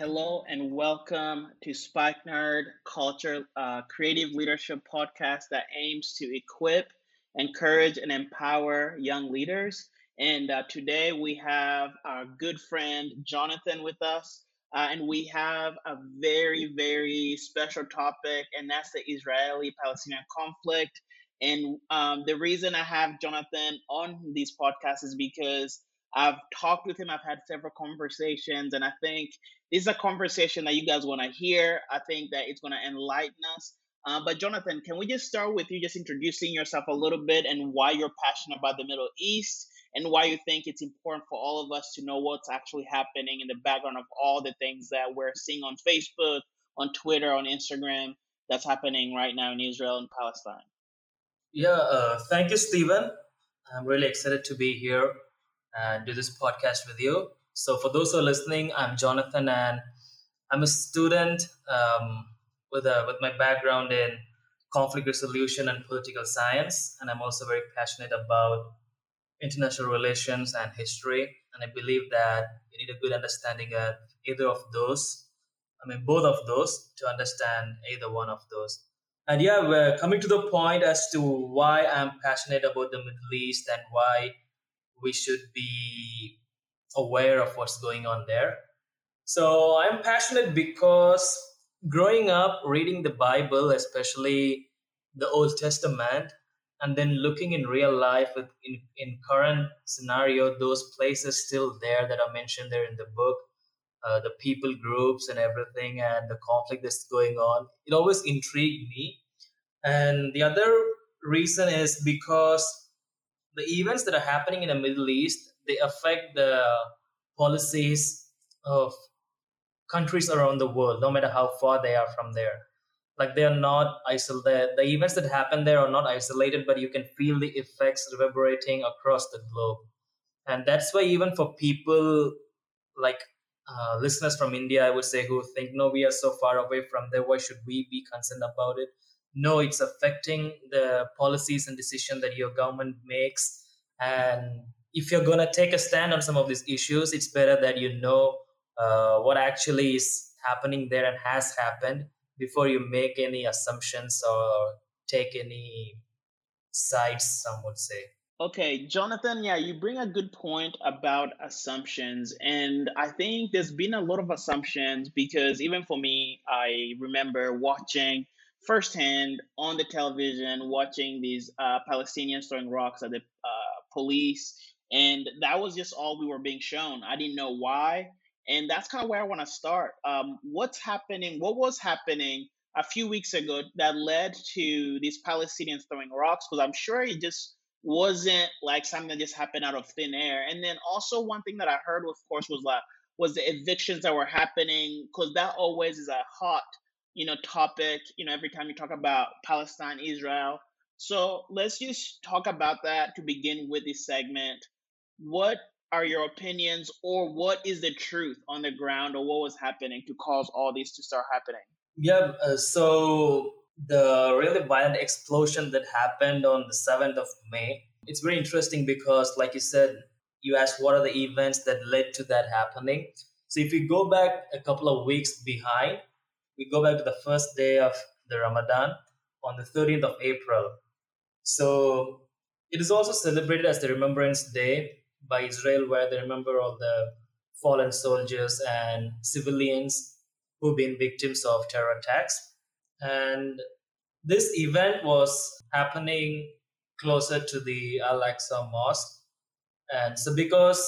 Hello and welcome to Spikenard Culture uh, Creative Leadership Podcast that aims to equip, encourage, and empower young leaders. And uh, today we have our good friend Jonathan with us. Uh, and we have a very, very special topic, and that's the Israeli Palestinian conflict. And um, the reason I have Jonathan on these podcasts is because I've talked with him, I've had several conversations, and I think this is a conversation that you guys want to hear. I think that it's going to enlighten us. Uh, but Jonathan, can we just start with you just introducing yourself a little bit and why you're passionate about the Middle East and why you think it's important for all of us to know what's actually happening in the background of all the things that we're seeing on Facebook, on Twitter, on Instagram that's happening right now in Israel and Palestine. Yeah, uh, thank you, Stephen. I'm really excited to be here and do this podcast with you. So, for those who are listening, I'm Jonathan, and I'm a student um, with a, with my background in conflict resolution and political science, and I'm also very passionate about international relations and history. And I believe that you need a good understanding of either of those. I mean, both of those to understand either one of those. And yeah, we're coming to the point as to why I'm passionate about the Middle East and why we should be aware of what's going on there. So I'm passionate because growing up reading the Bible, especially the Old Testament, and then looking in real life with in, in current scenario, those places still there that are mentioned there in the book, uh, the people groups and everything, and the conflict that's going on, it always intrigued me. And the other reason is because the events that are happening in the Middle East they affect the policies of countries around the world, no matter how far they are from there. Like they are not isolated. The events that happen there are not isolated, but you can feel the effects reverberating across the globe. And that's why even for people like uh, listeners from India, I would say, who think, no, we are so far away from there. Why should we be concerned about it? No it's affecting the policies and decision that your government makes and if you're going to take a stand on some of these issues it's better that you know uh, what actually is happening there and has happened before you make any assumptions or take any sides some would say Okay, Jonathan, yeah, you bring a good point about assumptions. And I think there's been a lot of assumptions because even for me, I remember watching firsthand on the television watching these uh, Palestinians throwing rocks at the uh, police, and that was just all we were being shown. I didn't know why, and that's kind of where I want to start. Um, what's happening? What was happening a few weeks ago that led to these Palestinians throwing rocks? Because I'm sure it just wasn't like something that just happened out of thin air. And then also one thing that I heard, of course, was like was the evictions that were happening because that always is a hot you know topic you know every time you talk about palestine israel. So let's just talk about that to begin with this segment. What are your opinions or what is the truth on the ground or what was happening to cause all this to start happening? Yeah uh, so the really violent explosion that happened on the 7th of may it's very interesting because like you said you asked what are the events that led to that happening. So if you go back a couple of weeks behind we go back to the first day of the Ramadan on the 13th of April. So it is also celebrated as the Remembrance Day by Israel, where they remember all the fallen soldiers and civilians who've been victims of terror attacks. And this event was happening closer to the Al Aqsa Mosque. And so, because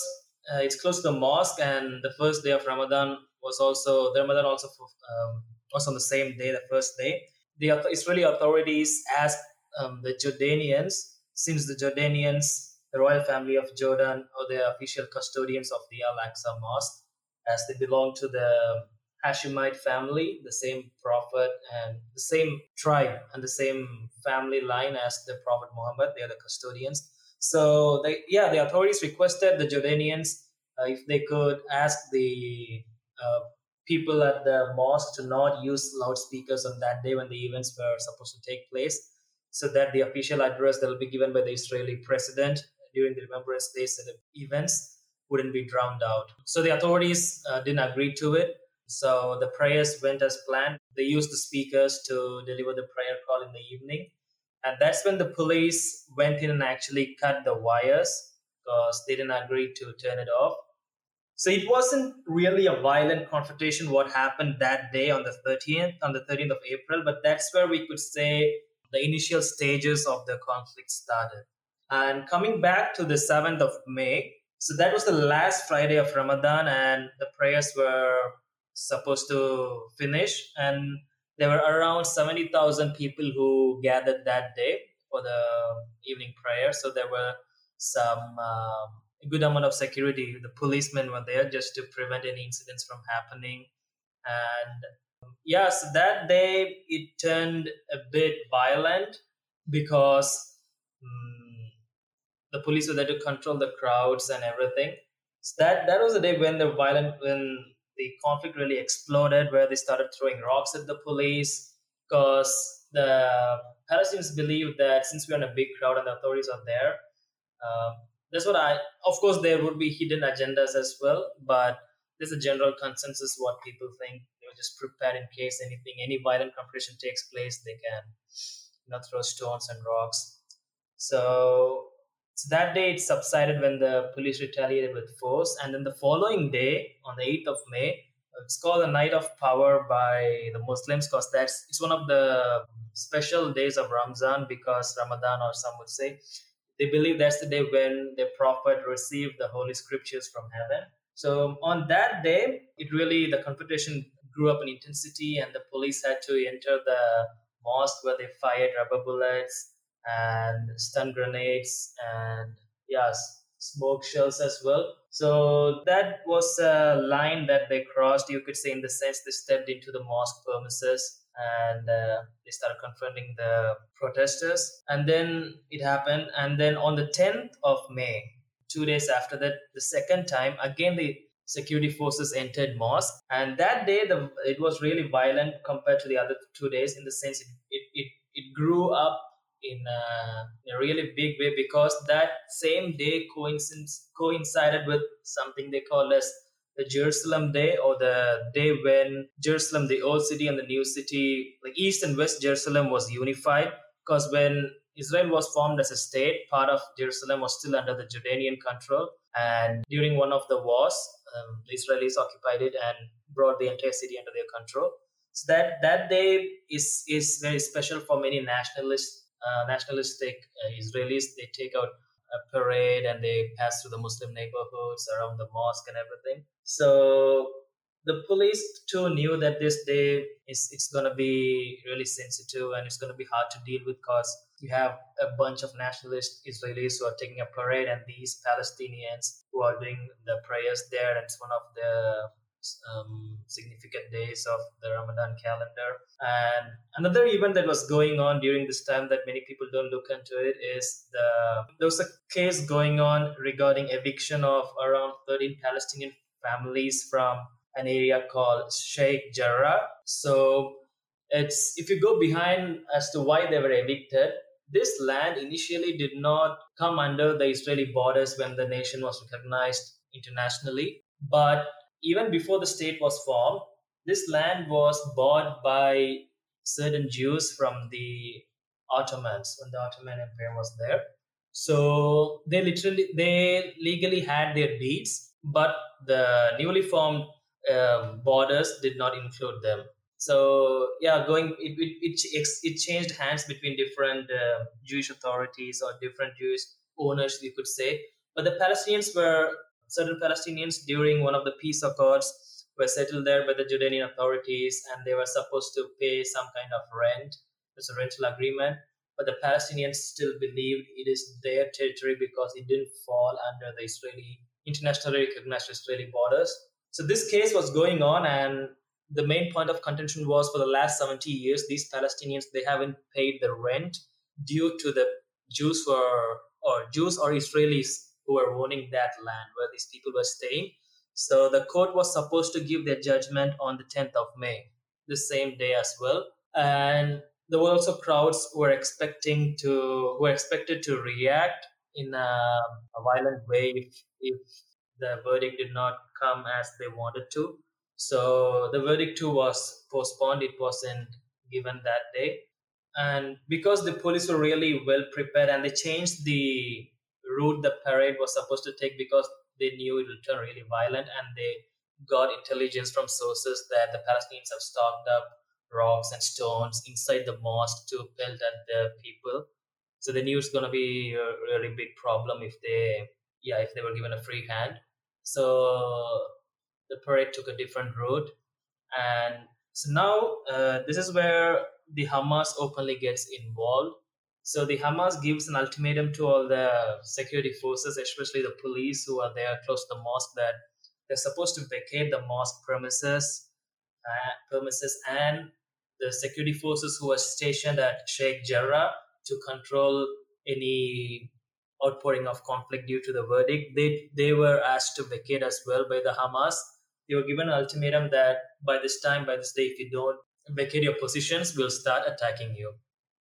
uh, it's close to the mosque, and the first day of Ramadan was also the Ramadan also um, was on the same day, the first day. The Israeli authorities asked um, the Jordanians, since the Jordanians, the royal family of Jordan, or the official custodians of the Al Aqsa Mosque, as they belong to the Hashemite family, the same prophet and the same tribe and the same family line as the Prophet Muhammad. They are the custodians. So they, yeah, the authorities requested the Jordanians uh, if they could ask the uh, people at the mosque to not use loudspeakers on that day when the events were supposed to take place, so that the official address that will be given by the Israeli president during the Remembrance Day events wouldn't be drowned out. So the authorities uh, didn't agree to it. So the prayers went as planned. They used the speakers to deliver the prayer call in the evening. And that's when the police went in and actually cut the wires because they didn't agree to turn it off. So it wasn't really a violent confrontation what happened that day on the 13th, on the 13th of April, but that's where we could say the initial stages of the conflict started. And coming back to the 7th of May, so that was the last Friday of Ramadan, and the prayers were supposed to finish. And there were around 70,000 people who gathered that day for the evening prayer. So there were some um, good amount of security. The policemen were there just to prevent any incidents from happening. And yes, that day it turned a bit violent because um, the police were there to control the crowds and everything. So that that was the day when the violent when the conflict really exploded, where they started throwing rocks at the police because the Palestinians believe that since we're in a big crowd and the authorities are there, uh, that's what I. Of course, there would be hidden agendas as well, but there's a general consensus what people think. They will just prepare in case anything, any violent confrontation takes place, they can, you know, throw stones and rocks. So, so that day it subsided when the police retaliated with force, and then the following day, on the 8th of May, it's called the Night of Power by the Muslims because that's it's one of the special days of Ramzan because Ramadan, or some would say, they believe that's the day when the prophet received the holy scriptures from heaven. So on that day, it really the confrontation grew up in intensity, and the police had to enter the mosque where they fired rubber bullets and stun grenades and yes, smoke shells as well. So that was a line that they crossed, you could say, in the sense they stepped into the mosque premises and uh, they started confronting the protesters. And then it happened. And then on the 10th of May, two days after that, the second time, again, the security forces entered mosque. And that day, the, it was really violent compared to the other two days in the sense it, it, it, it grew up in a, in a, really big way because that same day coincides, coincided with something they call as the Jerusalem Day or the day when Jerusalem, the old city and the new city, like East and West Jerusalem was unified. Because when Israel was formed as a state, part of Jerusalem was still under the Jordanian control. And during one of the wars, um, the Israelis occupied it and brought the entire city under their control. So that that day is is very special for many nationalist uh, nationalistic uh, Israelis. They take out a parade and they pass through the Muslim neighborhoods around the mosque and everything. So the police too knew that this day is it's going to be really sensitive and it's going to be hard to deal with because you have a bunch of nationalist Israelis who are taking a parade and these Palestinians who are doing the prayers there and it's one of the um, significant days of the Ramadan calendar. And another event that was going on during this time that many people don't look into it is the there was a case going on regarding eviction of around 13 Palestinian families from an area called Sheikh Jarrah. So it's if you go behind as to why they were evicted, this land initially did not come under the Israeli borders when the nation was recognized internationally. But even before the state was formed, this land was bought by certain Jews from the Ottomans when the Ottoman Empire was there. So they literally, they legally had their deeds, but the newly formed uh, borders did not include them. So yeah, going it it, it, it changed hands between different uh, Jewish authorities or different Jewish owners, you could say. But the Palestinians were certain Palestinians during one of the peace accords were settled there by the Jordanian authorities and they were supposed to pay some kind of rent. It's a rental agreement. But the Palestinians still believed it is their territory because it didn't fall under the Israeli, internationally recognized Israeli borders. So this case was going on and the main point of contention was for the last 70 years, these Palestinians, they haven't paid the rent due to the Jews were, or Jews or Israelis who were owning that land where these people were staying. So the court was supposed to give their judgment on the 10th of May, the same day as well. And there were also crowds who were expecting to who were expected to react in a, a violent way if, if the verdict did not come as they wanted to. So the verdict too was postponed. It wasn't given that day. And because the police were really well prepared and they changed the route the parade was supposed to take because they knew it would turn really violent and they got intelligence from sources that the Palestinians have stocked up rocks and stones inside the mosque to pelt at the people. So they knew it's going to be a really big problem if they, yeah, if they were given a free hand. So the parade took a different route, and so now uh, this is where the Hamas openly gets involved. So the Hamas gives an ultimatum to all the security forces, especially the police who are there close to the mosque, that they're supposed to vacate the mosque premises, uh, premises, and the security forces who are stationed at Sheikh Jarrah to control any outpouring of conflict due to the verdict. They they were asked to vacate as well by the Hamas. They were given an ultimatum that by this time, by this day, if you don't vacate your positions, we'll start attacking you.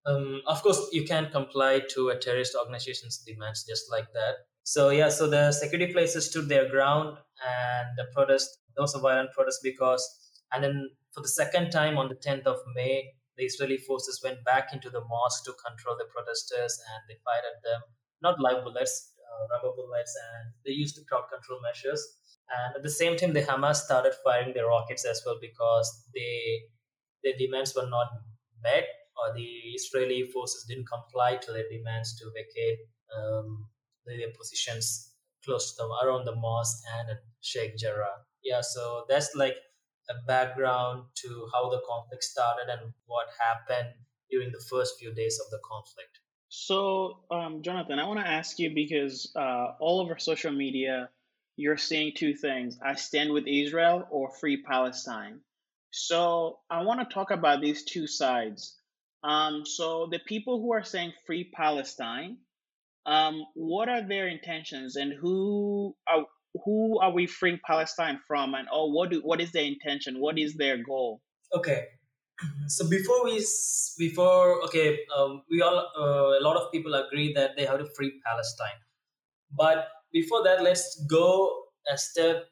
Um, of course, you can't comply to a terrorist organization's demands just like that. So yeah, so the security places stood their ground, and the protest. There was a violent protest because, and then for the second time on the 10th of May, the Israeli forces went back into the mosque to control the protesters, and they fired at them. Not live bullets, uh, rubber bullets, and they used the crowd control measures. And at the same time, the Hamas started firing their rockets as well because they their demands were not met or the Israeli forces didn't comply to their demands to vacate um, their positions close to them around the mosque and Sheikh Jarrah. Yeah, so that's like a background to how the conflict started and what happened during the first few days of the conflict. So, um, Jonathan, I want to ask you because uh, all over social media, you're saying two things I stand with Israel or free Palestine. So, I want to talk about these two sides. Um, so, the people who are saying free Palestine, um, what are their intentions and who are, who are we freeing Palestine from and oh what do what is their intention? What is their goal? Okay. So before we before okay um, we all uh, a lot of people agree that they have to free Palestine. But before that let's go a step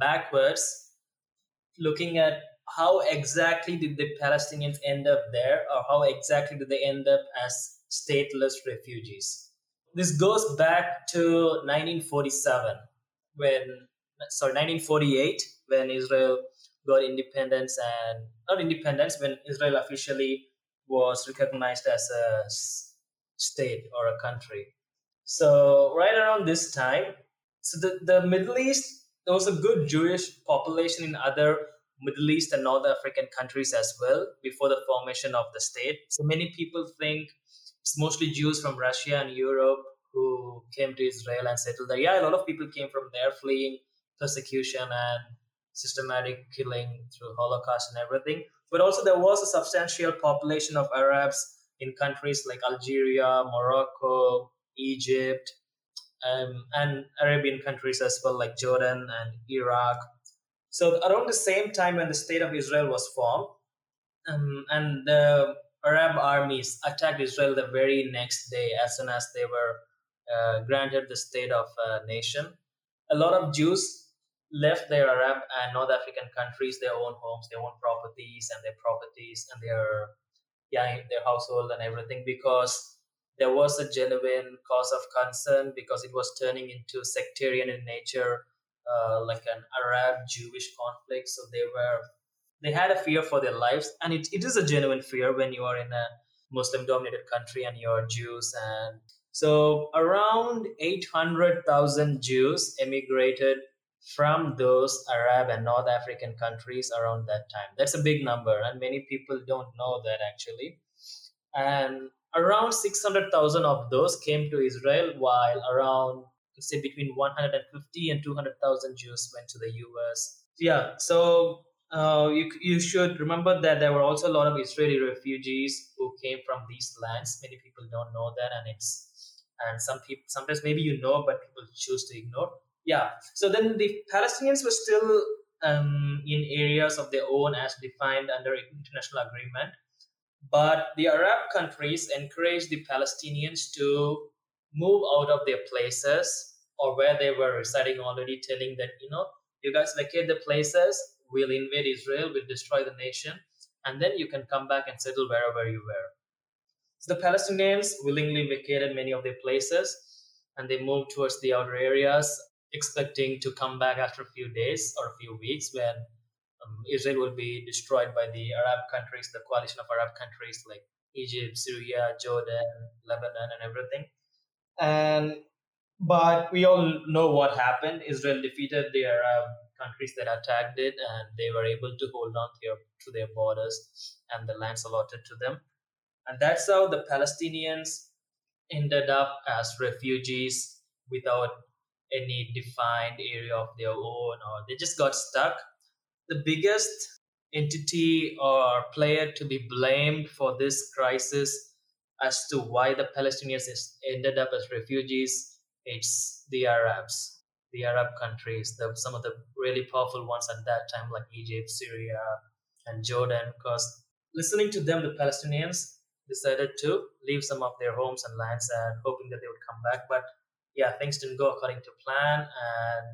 backwards looking at how exactly did the Palestinians end up there or how exactly did they end up as stateless refugees this goes back to 1947 when sorry 1948 when Israel got independence and not independence when Israel officially was recognized as a state or a country. So right around this time, so the, the Middle East there was a good Jewish population in other Middle East and North African countries as well before the formation of the state. So many people think it's mostly Jews from Russia and Europe who came to Israel and settled there. Yeah, a lot of people came from there fleeing persecution and systematic killing through Holocaust and everything. But also there was a substantial population of Arabs in countries like Algeria, Morocco, Egypt, um, and Arabian countries as well, like Jordan and Iraq. So around the same time when the state of Israel was formed, um, and the Arab armies attacked Israel the very next day as soon as they were uh, granted the state of a nation. A lot of Jews left their Arab and North African countries, their own homes, their own properties, and their properties and their yeah their household and everything because there was a genuine cause of concern because it was turning into sectarian in nature, uh, like an Arab Jewish conflict. So they were they had a fear for their lives, and it, it is a genuine fear when you are in a Muslim dominated country and you're Jews and so around 800,000 Jews emigrated from those Arab and North African countries around that time. That's a big number, and many people don't know that actually. And around 600,000 of those came to Israel, while around, say, between 150 and 200,000 Jews went to the US. Yeah, so uh, you, you should remember that there were also a lot of Israeli refugees who came from these lands. Many people don't know that, and it's and some people sometimes maybe you know but people choose to ignore yeah so then the palestinians were still um, in areas of their own as defined under international agreement but the arab countries encouraged the palestinians to move out of their places or where they were residing already telling that you know you guys vacate the places, we'll invade Israel, we'll destroy the nation, and then you can come back and settle wherever you were. So the Palestinians willingly vacated many of their places and they moved towards the outer areas, expecting to come back after a few days or a few weeks when um, Israel will be destroyed by the Arab countries, the coalition of Arab countries like Egypt, Syria, Jordan, Lebanon, and everything. And but we all know what happened. Israel defeated the Arab um, countries that attacked it, and they were able to hold on to their, to their borders and the lands allotted to them. And that's how the Palestinians ended up as refugees without any defined area of their own, or they just got stuck. The biggest entity or player to be blamed for this crisis as to why the Palestinians ended up as refugees, it's the Arabs, the Arab countries, the, some of the really powerful ones at that time, like Egypt, Syria, and Jordan. Because listening to them, the Palestinians decided to leave some of their homes and lands and hoping that they would come back. But yeah, things didn't go according to plan, and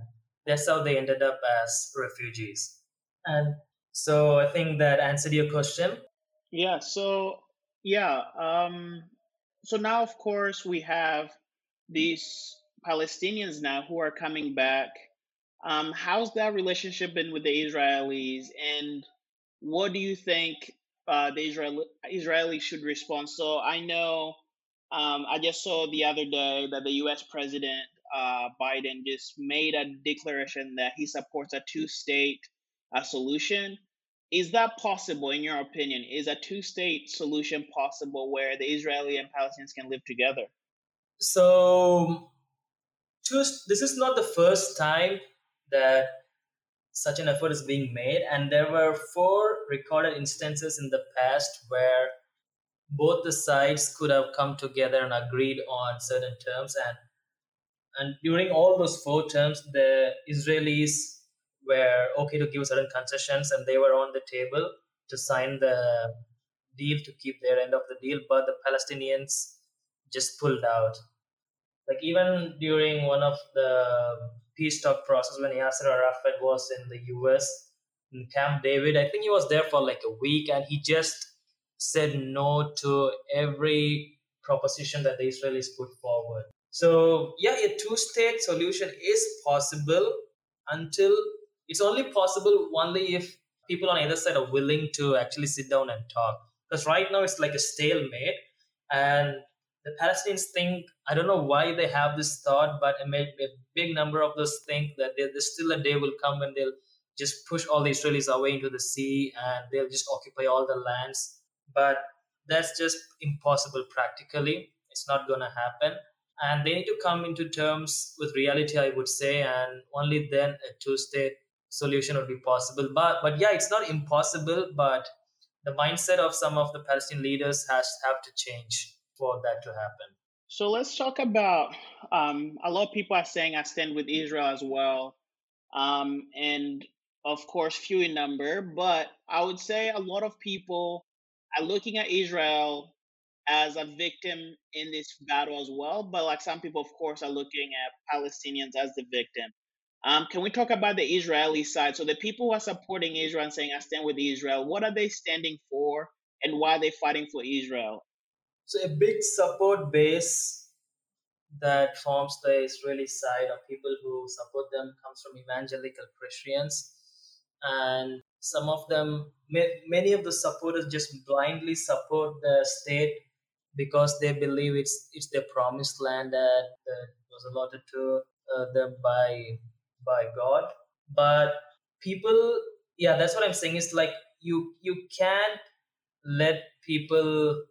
that's how they ended up as refugees. And so I think that answered your question. Yeah. So yeah. Um, so now, of course, we have these Palestinians now who are coming back. Um, how's that relationship been with the Israelis, and what do you think uh, the Israel Israelis should respond? So I know um, I just saw the other day that the U.S. President uh, Biden just made a declaration that he supports a two-state uh, solution. Is that possible, in your opinion? Is a two state solution possible where the Israeli and Palestinians can live together? So, this is not the first time that such an effort is being made, and there were four recorded instances in the past where both the sides could have come together and agreed on certain terms and and during all those four terms the israelis were okay to give certain concessions and they were on the table to sign the deal to keep their end of the deal, but the Palestinians just pulled out. Like even during one of the peace talk process when Yasser Arafat was in the US in Camp David, I think he was there for like a week and he just said no to every proposition that the Israelis put forward. So yeah, a two-state solution is possible until it's only possible only if people on either side are willing to actually sit down and talk. Because right now it's like a stalemate, and the Palestinians think I don't know why they have this thought, but a, big number of those think that there's still a day will come when they'll just push all the Israelis away into the sea and they'll just occupy all the lands. But that's just impossible practically. It's not going to happen. And they need to come into terms with reality, I would say, and only then a two state solution would be possible. But but yeah, it's not impossible, but the mindset of some of the Palestinian leaders has have to change for that to happen. So let's talk about um, a lot of people are saying I stand with Israel as well, um, and of course few in number, but I would say a lot of people are looking at Israel as a victim in this battle as well. But like some people, of course, are looking at Palestinians as the victim. Um, can we talk about the Israeli side? So the people who are supporting Israel and saying I stand with Israel, what are they standing for and why are they fighting for Israel? So a big support base that forms the Israeli side of people who support them comes from evangelical Christians. And some of them, many of the supporters just blindly support the state because they believe it's it's their promised land that, that was allotted to uh, them by by God. But people, yeah, that's what I'm saying. Is like you you can't let people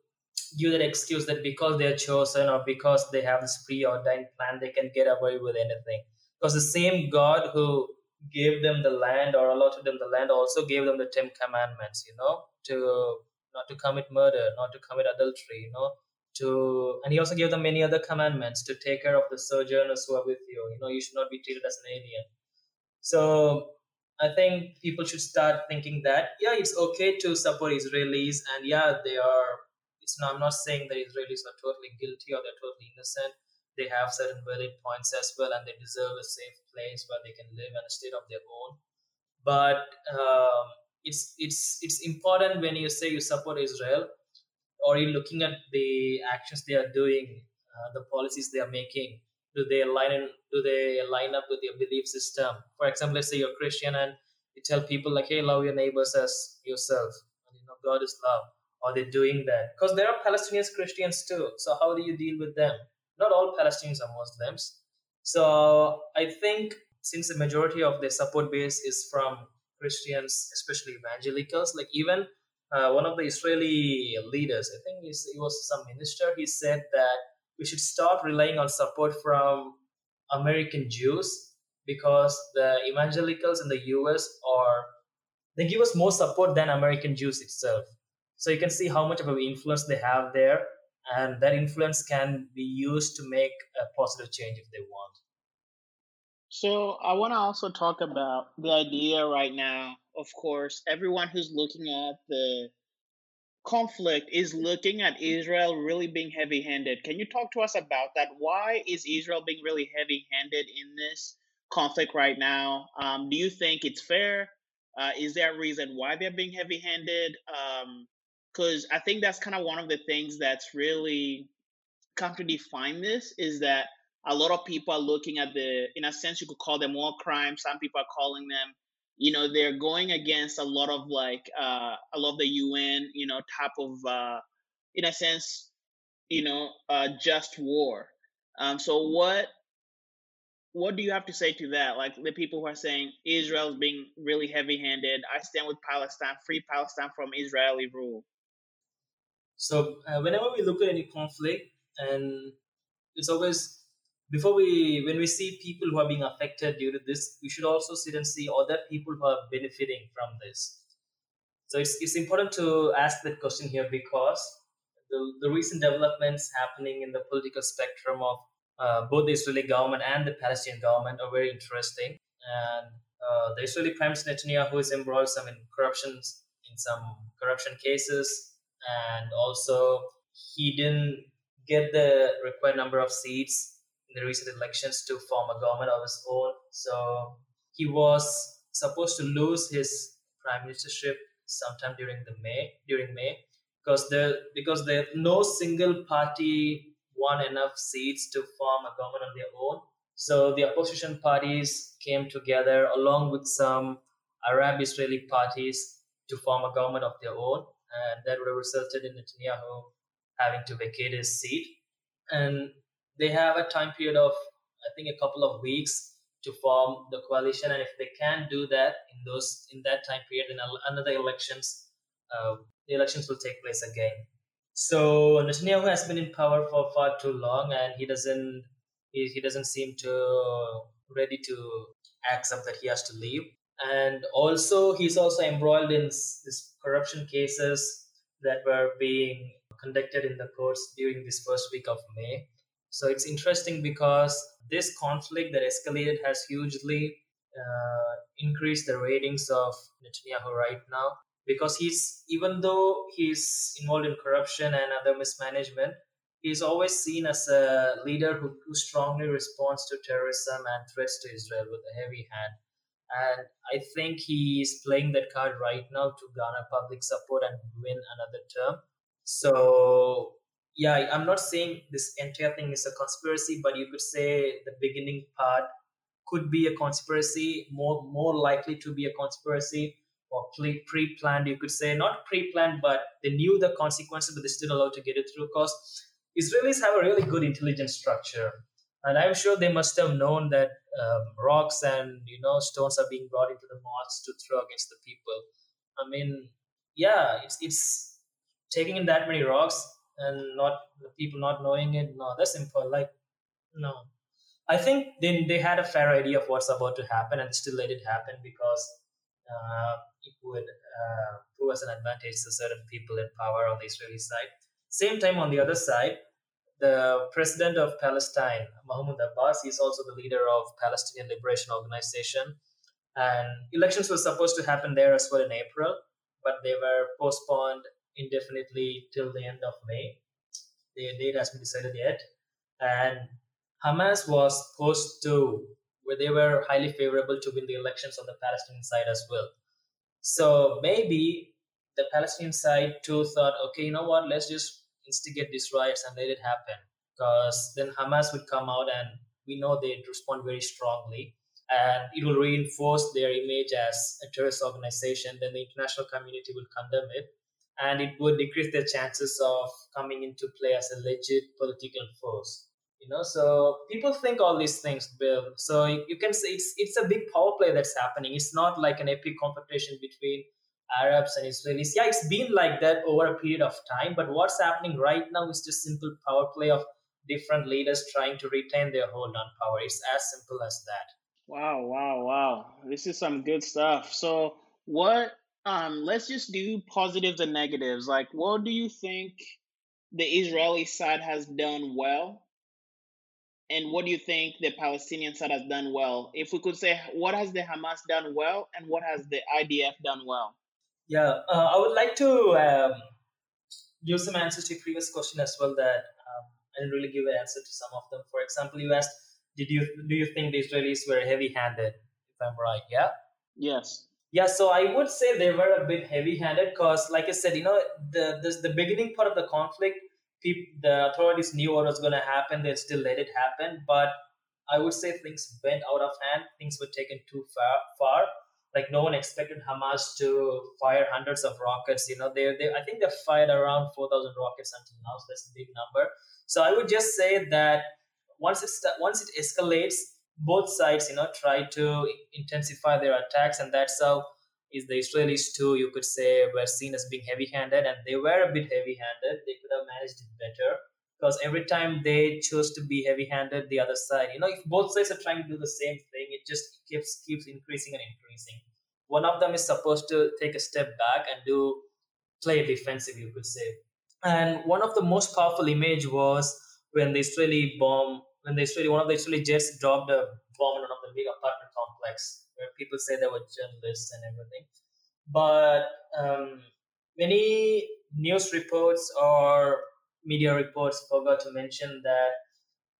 give that excuse that because they're chosen or because they have this preordained plan, they can get away with anything. Because the same God who gave them the land or allotted them the land also gave them the Ten Commandments, you know, to not to commit murder, not to commit adultery, you know, to and he also gave them many other commandments to take care of the sojourners who are with you. You know you should not be treated as an alien. So i think people should start thinking that yeah it's okay to support israelis and yeah they are it's not i'm not saying that israelis are totally guilty or they're totally innocent. They have certain valid points as well, and they deserve a safe place where they can live and a state of their own. But um, it's it's it's important when you say you support Israel, or you're looking at the actions they are doing, uh, the policies they are making. Do they align in, Do they line up with your belief system? For example, let's say you're Christian and you tell people like, "Hey, love your neighbors as yourself." And, you know, God is love. Are they doing that? Because there are Palestinians Christians too. So how do you deal with them? Not all Palestinians are Muslims. So I think since the majority of their support base is from Christians, especially evangelicals, like even uh, one of the Israeli leaders, I think he was some minister, he said that we should stop relying on support from American Jews because the evangelicals in the US are they give us more support than American Jews itself. So you can see how much of an influence they have there, and that influence can be used to make a positive change if they want. So I want to also talk about the idea right now. Of course, everyone who's looking at the conflict is looking at Israel really being heavy handed. Can you talk to us about that? Why is Israel being really heavy handed in this conflict right now? Um, do you think it's fair? Uh, is there a reason why they're being heavy handed? Because um, I think that's kind of one of the things that's really come to define this is that a lot of people are looking at the, in a sense, you could call them war crimes. Some people are calling them you know they're going against a lot of like uh, a lot of the UN you know type of uh, in a sense you know uh, just war. Um, so what what do you have to say to that? Like the people who are saying Israel's being really heavy-handed. I stand with Palestine, free Palestine from Israeli rule. So uh, whenever we look at any conflict, and it's always before we when we see people who are being affected due to this we should also sit and see other people who are benefiting from this. So it's, it's important to ask that question here because the, the recent developments happening in the political spectrum of uh, both the israeli government and the palestinian government are very interesting. And uh, the israeli prime minister netanyahu is embroiled some in corruptions in some corruption cases. And also he didn't get the required number of seats the recent elections to form a government of his own. So he was supposed to lose his prime ministership sometime during the May during May because there because there no single party won enough seats to form a government on their own. So the opposition parties came together along with some Arab Israeli parties to form a government of their own, and that would have resulted in Netanyahu having to vacate his seat. And they have a time period of I think a couple of weeks to form the coalition, and if they can do that in those in that time period, then another elections, uh, the elections will take place again. So Netanyahu has been in power for far too long, and he doesn't he, he doesn't seem to ready to accept that he has to leave. And also, he's also embroiled in these corruption cases that were being conducted in the courts during this first week of May. So it's interesting because this conflict that escalated has hugely uh, increased the ratings of Netanyahu right now because he's even though he's involved in corruption and other mismanagement, he's always seen as a leader who, who strongly responds to terrorism and threats to Israel with a heavy hand. And I think he's playing that card right now to garner public support and win another term. So yeah, I'm not saying this entire thing is a conspiracy, but you could say the beginning part could be a conspiracy, more more likely to be a conspiracy or pre-planned. You could say not pre-planned, but they knew the consequences, but they still allowed to get it through. Because Israelis have a really good intelligence structure, and I'm sure they must have known that um, rocks and you know stones are being brought into the mosques to throw against the people. I mean, yeah, it's it's taking in that many rocks and not people not knowing it. No, that's simple. Like, no. I think they, they had a fair idea of what's about to happen and still let it happen because uh, it would uh, prove as an advantage to certain people in power on the Israeli side. Same time, on the other side, the president of Palestine, Mahmoud Abbas, he's also the leader of Palestinian Liberation Organization. And elections were supposed to happen there as well in April, but they were postponed indefinitely till the end of May. The date hasn't been decided yet. And Hamas was supposed to, where they were highly favorable to win the elections on the Palestinian side as well. So maybe the Palestinian side too thought, okay, you know what, let's just instigate these riots and let it happen. Because then Hamas would come out and we know they'd respond very strongly and it will reinforce their image as a terrorist organization. Then the international community will condemn it and it would decrease their chances of coming into play as a legit political force you know? So people think all these things bill. So you can say it's it's a big power play that's happening. It's not like an epic competition between arabs and israelis. Yeah it's been like that over a period of time but what's happening right now is just simple power play of different leaders trying to retain their hold on power. It's as simple as that. Wow wow wow. This is some good stuff. So what um let's just do positives and negatives like what do you think the israeli side has done well and what do you think the Palestinian side has done well? If we could say, what has the Hamas done well, and what has the IDF done well? Yeah, uh, I would like to um, give some answers to your previous question as well. That um, I didn't really give an answer to some of them. For example, you asked, "Did you do you think the Israelis were heavy-handed?" If I'm right, yeah. Yes. Yeah, so I would say they were a bit heavy-handed because, like I said, you know, the the, the beginning part of the conflict people, the authorities knew what was going to happen. They still let it happen, but I would say things went out of hand. Things were taken too far. Far. Like no one expected Hamas to fire hundreds of rockets. You know, they, they I think they fired around four thousand rockets until now. So that's a big number. So I would just say that once it once it escalates, both sides you know try to intensify their attacks, and that's how is the Israelis too, you could say, were seen as being heavy-handed, and they were a bit heavy-handed. They could have managed it better because every time they chose to be heavy-handed, the other side, you know, if both sides are trying to do the same thing, it just keeps keeps increasing and increasing. One of them is supposed to take a step back and do play defensive, you could say. And one of the most powerful image was when the Israeli bomb, when the Israeli one of the Israeli jets dropped a bomb in one of the big apartment complex where people say they were journalists and everything. But um, many news reports or media reports forgot to mention that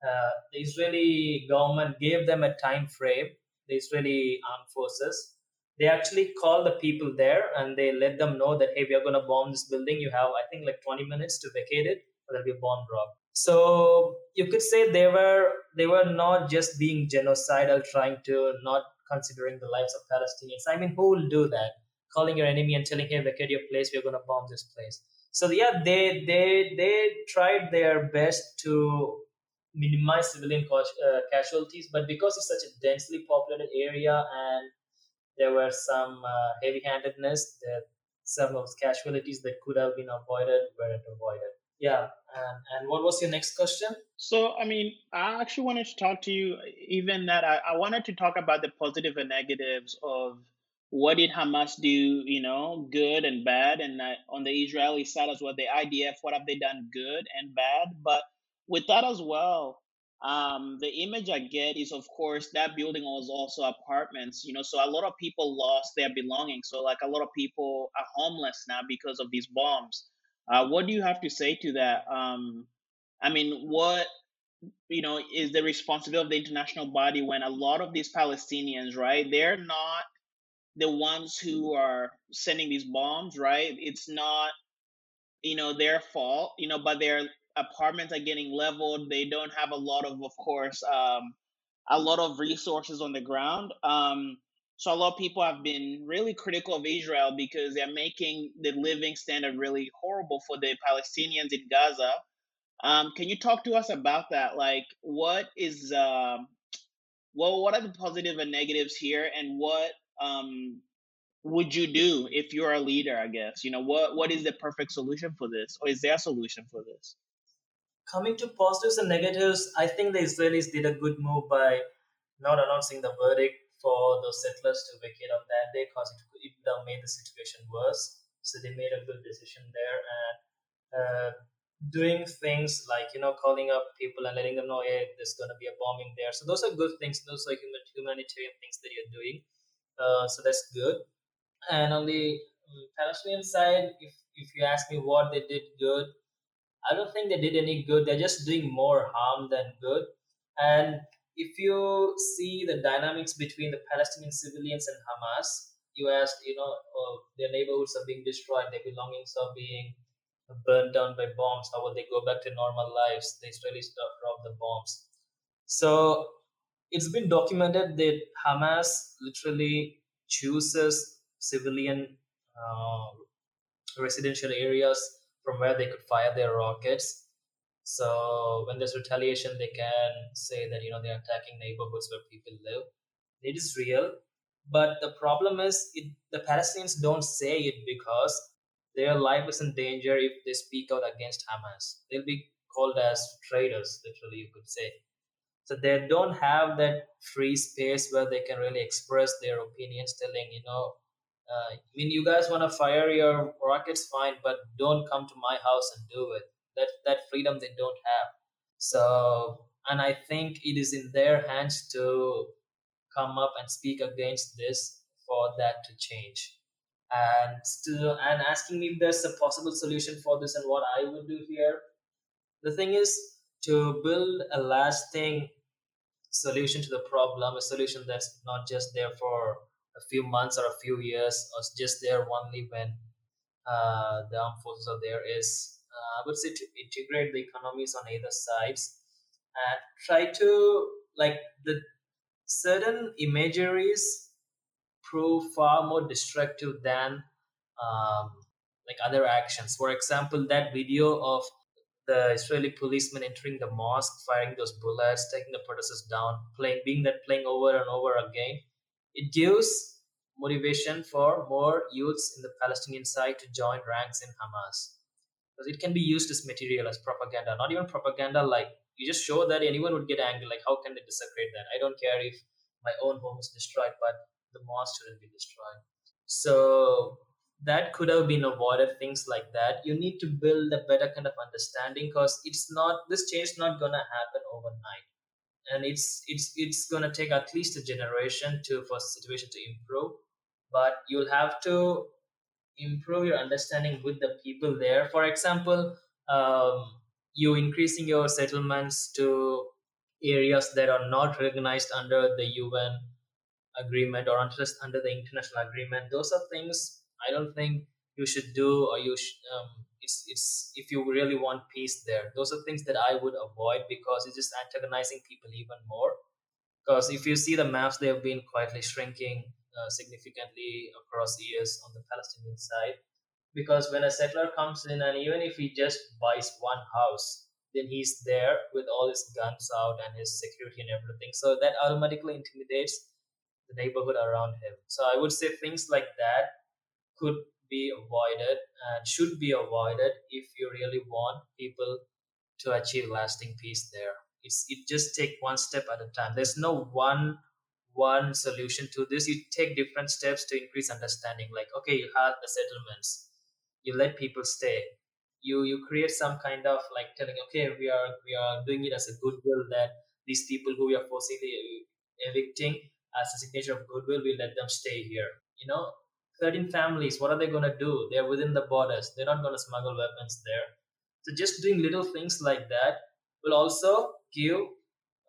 uh, the Israeli government gave them a time frame, the Israeli armed forces. They actually called the people there and they let them know that, hey, we are going to bomb this building. You have, I think, like 20 minutes to vacate it, or there'll be a bomb drop. So you could say they were they were not just being genocidal, trying to not considering the lives of Palestinians. I mean, who will do that? Calling your enemy and telling him, vacate your place, we're going to bomb this place. So yeah, they they they tried their best to minimize civilian uh, casualties, but because it's such a densely populated area and there were some uh, heavy-handedness, that some of the casualties that could have been avoided weren't avoided. Yeah, and, and what was your next question? So, I mean, I actually wanted to talk to you, even that I, I wanted to talk about the positive and negatives of what did Hamas do, you know, good and bad, and on the Israeli side as well, the IDF, what have they done good and bad? But with that as well, um, the image I get is, of course, that building was also apartments, you know, so a lot of people lost their belongings. So, like, a lot of people are homeless now because of these bombs. Uh, what do you have to say to that? Um, I mean, what you know is the responsibility of the international body when a lot of these Palestinians, right? They're not the ones who are sending these bombs, right? It's not you know their fault, you know, but their apartments are getting leveled. They don't have a lot of, of course, um, a lot of resources on the ground. Um, so a lot of people have been really critical of Israel because they're making the living standard really horrible for the Palestinians in Gaza. Um, can you talk to us about that? Like, what is uh, well, what are the positives positive and negatives here, and what um, would you do if you're a leader? I guess you know what what is the perfect solution for this, or is there a solution for this? Coming to positives and negatives, I think the Israelis did a good move by not announcing the verdict for the settlers to vacate on that day because it, it made the situation worse. So they made a good decision there and uh, doing things like you know calling up people and letting them know, hey, there's going to be a bombing there. So those are good things. Those are human, humanitarian things that you're doing. Uh, so that's good. And on the um, Palestinian side, if if you ask me what they did good, I don't think they did any good. They're just doing more harm than good And if you see the dynamics between the Palestinian civilians and Hamas, you asked, you know, oh, their neighborhoods are being destroyed, their belongings are being burned down by bombs. How will they go back to normal lives? The Israelis drop the bombs. So it's been documented that Hamas literally chooses civilian uh, residential areas from where they could fire their rockets. So when there's retaliation, they can say that you know they're attacking neighborhoods where people live. It is real, but the problem is it, the Palestinians don't say it because their life is in danger if they speak out against Hamas. They'll be called as traitors, literally, you could say. So they don't have that free space where they can really express their opinions, telling, you know, uh, I mean, you guys want to fire your rockets, fine, but don't come to my house and do it. That that freedom they don't have. So, and I think it is in their hands to come up and speak against this for that to change. And still, and asking me if there's a possible solution for this and what I would do here. The thing is to build a lasting solution to the problem, a solution that's not just there for a few months or a few years or just there only when uh, the armed forces are there is uh, I would say to integrate the economies on either sides and try to like the certain imageries prove far more destructive than um, like other actions. For example, that video of the Israeli policemen entering the mosque, firing those bullets, taking the protesters down, playing, being that playing over and over again it gives motivation for more youths in the Palestinian side to join ranks in Hamas. Because it can be used as material, as propaganda. Not even propaganda, like you just show that anyone would get angry. Like, how can they desecrate that? I don't care if my own home is destroyed, but the mosque shouldn't be destroyed. So that could have been avoided things like that you need to build a better kind of understanding because it's not this change is not gonna happen overnight and it's it's it's to take at least a generation to for the situation to improve but you'll have to improve your understanding with the people there. For example um, you increasing your settlements to areas that are not recognized under the un agreement or just under the international agreement. Those are things i don't think you should do or you should um, it's it's if you really want peace there. Those are things that i would avoid because it's just antagonizing people even more. Because if you see the maps they have been quietly shrinking uh, significantly across years on the palestinian side. Because when a settler comes in and even if he just buys one house then he's there with all his guns out and his security and everything. So that automatically intimidates the neighborhood around him. So i would say things like that could be avoided and should be avoided if you really want people to achieve lasting peace there. It's it just take one step at a time. There's no one one solution to this you take different steps to increase understanding like okay you have the settlements you let people stay you you create some kind of like telling okay we are we are doing it as a goodwill that these people who we are forcibly evicting as a signature of goodwill we let them stay here you know 13 families, what are they going to do? They're within the borders. They're not going to smuggle weapons there. So just doing little things like that will also give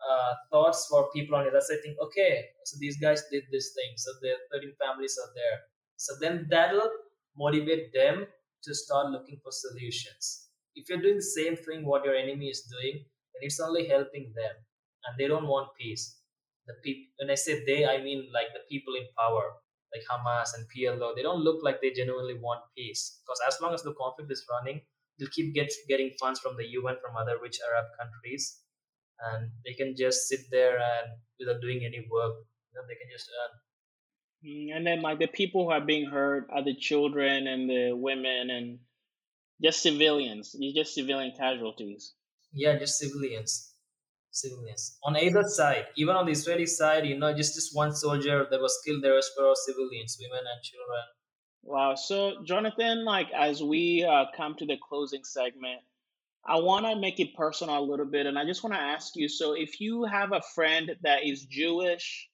uh, thoughts for people on the other side. Think, okay, so these guys did this thing. So their 13 families are there. So then that'll motivate them to start looking for solutions. If you're doing the same thing what your enemy is doing, then it's only helping them, and they don't want peace. The people, when I say they, I mean like the people in power like Hamas and PLO, they don't look like they genuinely want peace. Because as long as the conflict is running, they'll keep get, getting funds from the UN, from other rich Arab countries, and they can just sit there and without doing any work, you know, they can just earn. Mm, and then, like the people who are being hurt are the children and the women and just civilians. You just civilian casualties. Yeah, just civilians civilians on either side even on the israeli side you know just just one soldier that was killed there was for civilians women and children wow so jonathan like as we uh, come to the closing segment i want to make it personal a little bit and i just want to ask you so if you have a friend that is jewish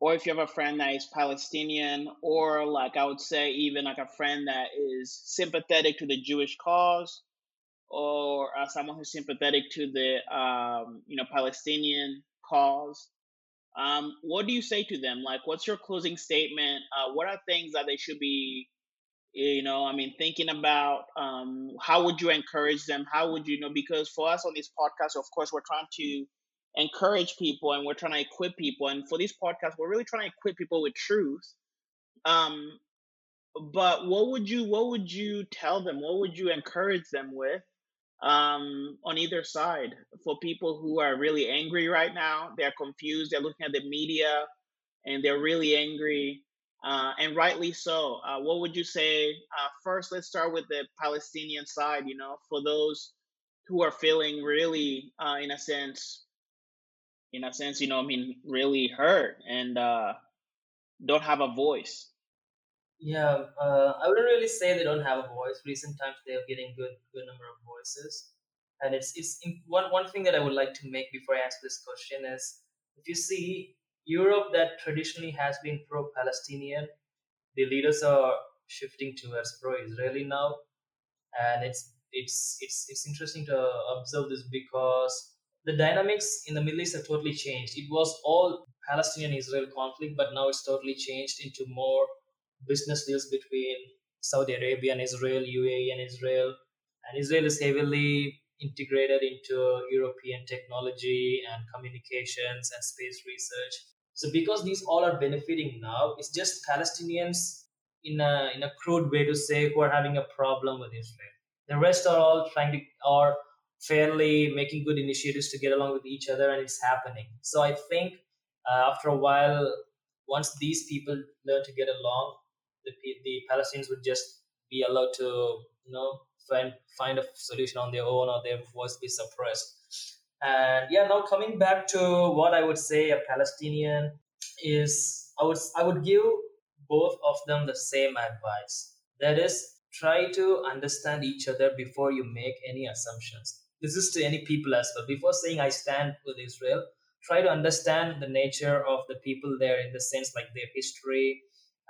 or if you have a friend that is palestinian or like i would say even like a friend that is sympathetic to the jewish cause or uh, someone who's sympathetic to the um, you know Palestinian cause, um, what do you say to them? Like, what's your closing statement? Uh, what are things that they should be, you know, I mean, thinking about? Um, how would you encourage them? How would you know? Because for us on this podcast, of course, we're trying to encourage people and we're trying to equip people. And for this podcast, we're really trying to equip people with truth. Um, but what would you what would you tell them? What would you encourage them with? um, on either side for people who are really angry right now. They're confused. They're looking at the media and they're really angry, uh, and rightly so. Uh, what would you say? Uh, first, let's start with the Palestinian side. You know, for those who are feeling really, uh, in a sense, in a sense, you know, I mean, really hurt and uh, don't have a voice. Yeah, uh, I wouldn't really say they don't have a voice. Recent times they are getting good good number of voices, and it's it's one one thing that I would like to make before I answer this question is if you see Europe that traditionally has been pro-Palestinian, the leaders are shifting towards pro-Israeli now, and it's it's it's it's interesting to observe this because the dynamics in the Middle East have totally changed. It was all Palestinian-Israel conflict, but now it's totally changed into more business deals between Saudi Arabia and Israel, UAE and Israel. And Israel is heavily integrated into European technology and communications and space research. So because these all are benefiting now, it's just Palestinians in a in a crude way to say who are having a problem with Israel. The rest are all trying to are fairly making good initiatives to get along with each other, and it's happening. So I think uh, after a while, once these people learn to get along, the, the Palestinians would just be allowed to you know find find a solution on their own or their voice be suppressed. And yeah, now coming back to what I would say a Palestinian is, I would I would give both of them the same advice. That is, try to understand each other before you make any assumptions. This is to any people as well. Before saying I stand with Israel, try to understand the nature of the people there in the sense like their history,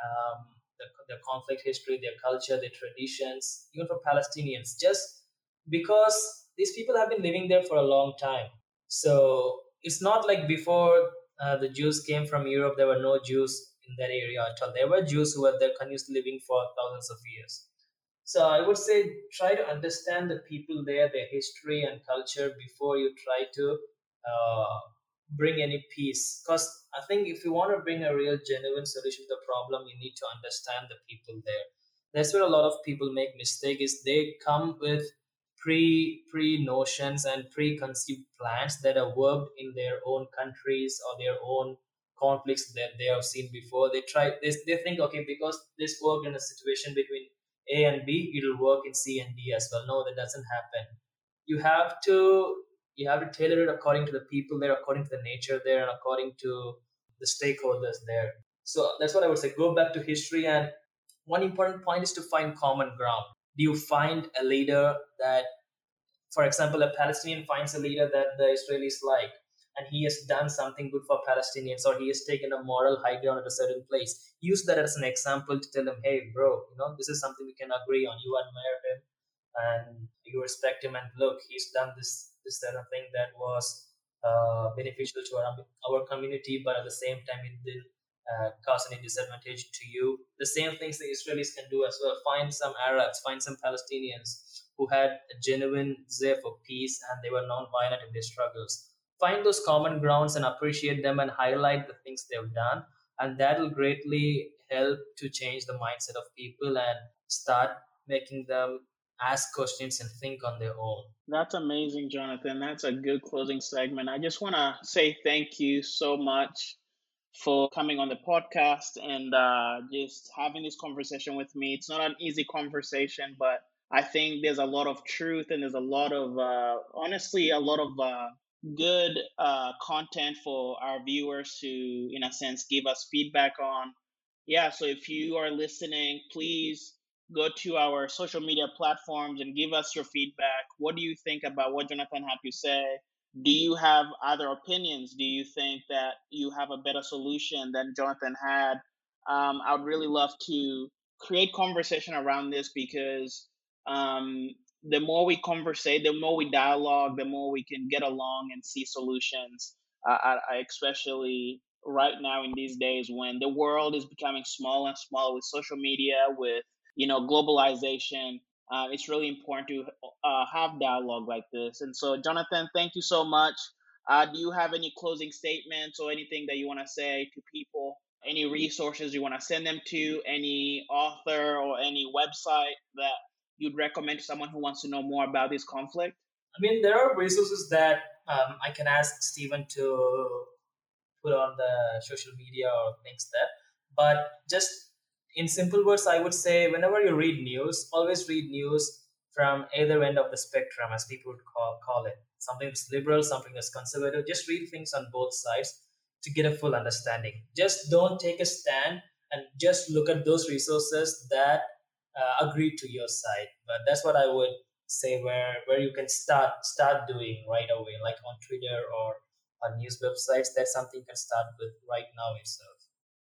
um, the, the conflict history, their culture, their traditions, even for Palestinians, just because these people have been living there for a long time. So it's not like before uh, the Jews came from Europe, there were no Jews in that area at all. There were Jews who were there continuously living for thousands of years. So I would say try to understand the people there, their history and culture before you try to uh, bring any peace. Because I think if you want to bring a real genuine solution to the problem, you need to understand the people there. That's where a lot of people make mistake is they come with pre pre notions and preconceived plans that are worked in their own countries or their own conflicts that they have seen before. They try they, they think okay because this worked in a situation between A and B, it'll work in C and D as well. No, that doesn't happen. You have to you have to tailor it according to the people there, according to the nature there, and according to the stakeholders there. So that's what I would say. Go back to history, and one important point is to find common ground. Do you find a leader that, for example, a Palestinian finds a leader that the Israelis like, and he has done something good for Palestinians, or he has taken a moral high ground at a certain place? Use that as an example to tell them, hey, bro, you know, this is something we can agree on. You admire him, and you respect him, and look, he's done this this kind of thing that was uh, beneficial to our, our community, but at the same time, it didn't uh, cause any disadvantage to you. The same things the Israelis can do as well. Find some Arabs, find some Palestinians who had a genuine zeal for peace and they were non-violent in their struggles. Find those common grounds and appreciate them and highlight the things they've done, and that will greatly help to change the mindset of people and start making them ask questions and think on their own. That's amazing, Jonathan. That's a good closing segment. I just want to say thank you so much for coming on the podcast and uh, just having this conversation with me. It's not an easy conversation, but I think there's a lot of truth and there's a lot of, uh, honestly, a lot of uh, good uh, content for our viewers to, in a sense, give us feedback on. Yeah, so if you are listening, please go to our social media platforms and give us your feedback. What do you think about what Jonathan had to say? Do you have other opinions? Do you think that you have a better solution than Jonathan had? Um, I would really love to create conversation around this because um, the more we conversate, the more we dialogue, the more we can get along and see solutions. Uh, I, I especially right now in these days when the world is becoming smaller and smaller with social media, with you know globalization. Uh, it's really important to uh, have dialogue like this. And so, Jonathan, thank you so much. Uh, do you have any closing statements or anything that you want to say to people? Any resources you want to send them to? Any author or any website that you'd recommend to someone who wants to know more about this conflict? I mean, there are resources that um, I can ask Stephen to put on the social media or things there. But just in simple words, I would say whenever you read news, always read news from either end of the spectrum, as people would call, call it. Something that's liberal, something that's conservative. Just read things on both sides to get a full understanding. Just don't take a stand and just look at those resources that uh, agree to your side. But that's what I would say where where you can start start doing right away, like on Twitter or on news websites. That's something you can start with right now itself.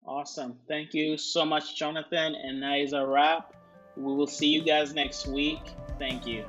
Awesome. Thank you so much, Jonathan. And that is a wrap. We will see you guys next week. Thank you.